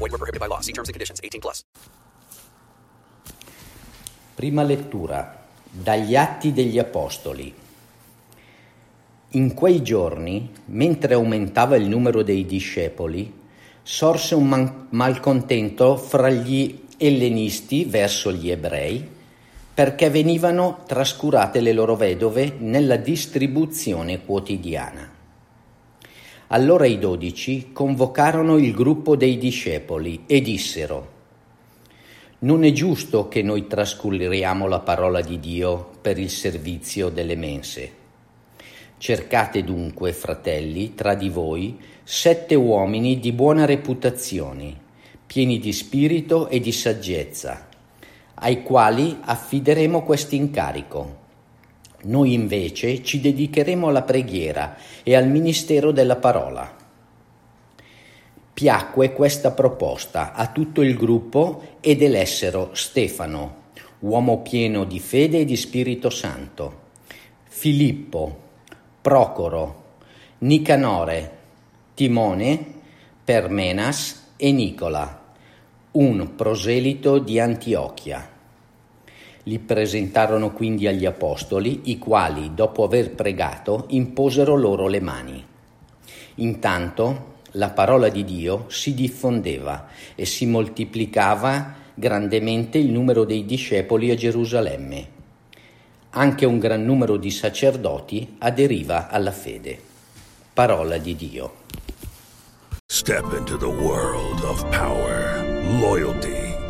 Void were prohibited by law. See terms and conditions. 18 plus. Prima lettura dagli Atti degli Apostoli. In quei giorni, mentre aumentava il numero dei discepoli, sorse un man- malcontento fra gli ellenisti verso gli ebrei perché venivano trascurate le loro vedove nella distribuzione quotidiana. Allora i dodici convocarono il gruppo dei discepoli e dissero non è giusto che noi trascuriamo la parola di Dio per il servizio delle mense. Cercate dunque, fratelli, tra di voi sette uomini di buona reputazione, pieni di spirito e di saggezza, ai quali affideremo questo incarico. Noi invece ci dedicheremo alla preghiera e al ministero della parola. Piacque questa proposta a tutto il gruppo ed elessero Stefano, uomo pieno di fede e di Spirito Santo, Filippo, Procoro, Nicanore, Timone, Permenas e Nicola, un proselito di Antiochia. Li presentarono quindi agli apostoli, i quali, dopo aver pregato, imposero loro le mani. Intanto la parola di Dio si diffondeva e si moltiplicava grandemente il numero dei discepoli a Gerusalemme. Anche un gran numero di sacerdoti aderiva alla fede. Parola di Dio. Step into the world of power, loyalty,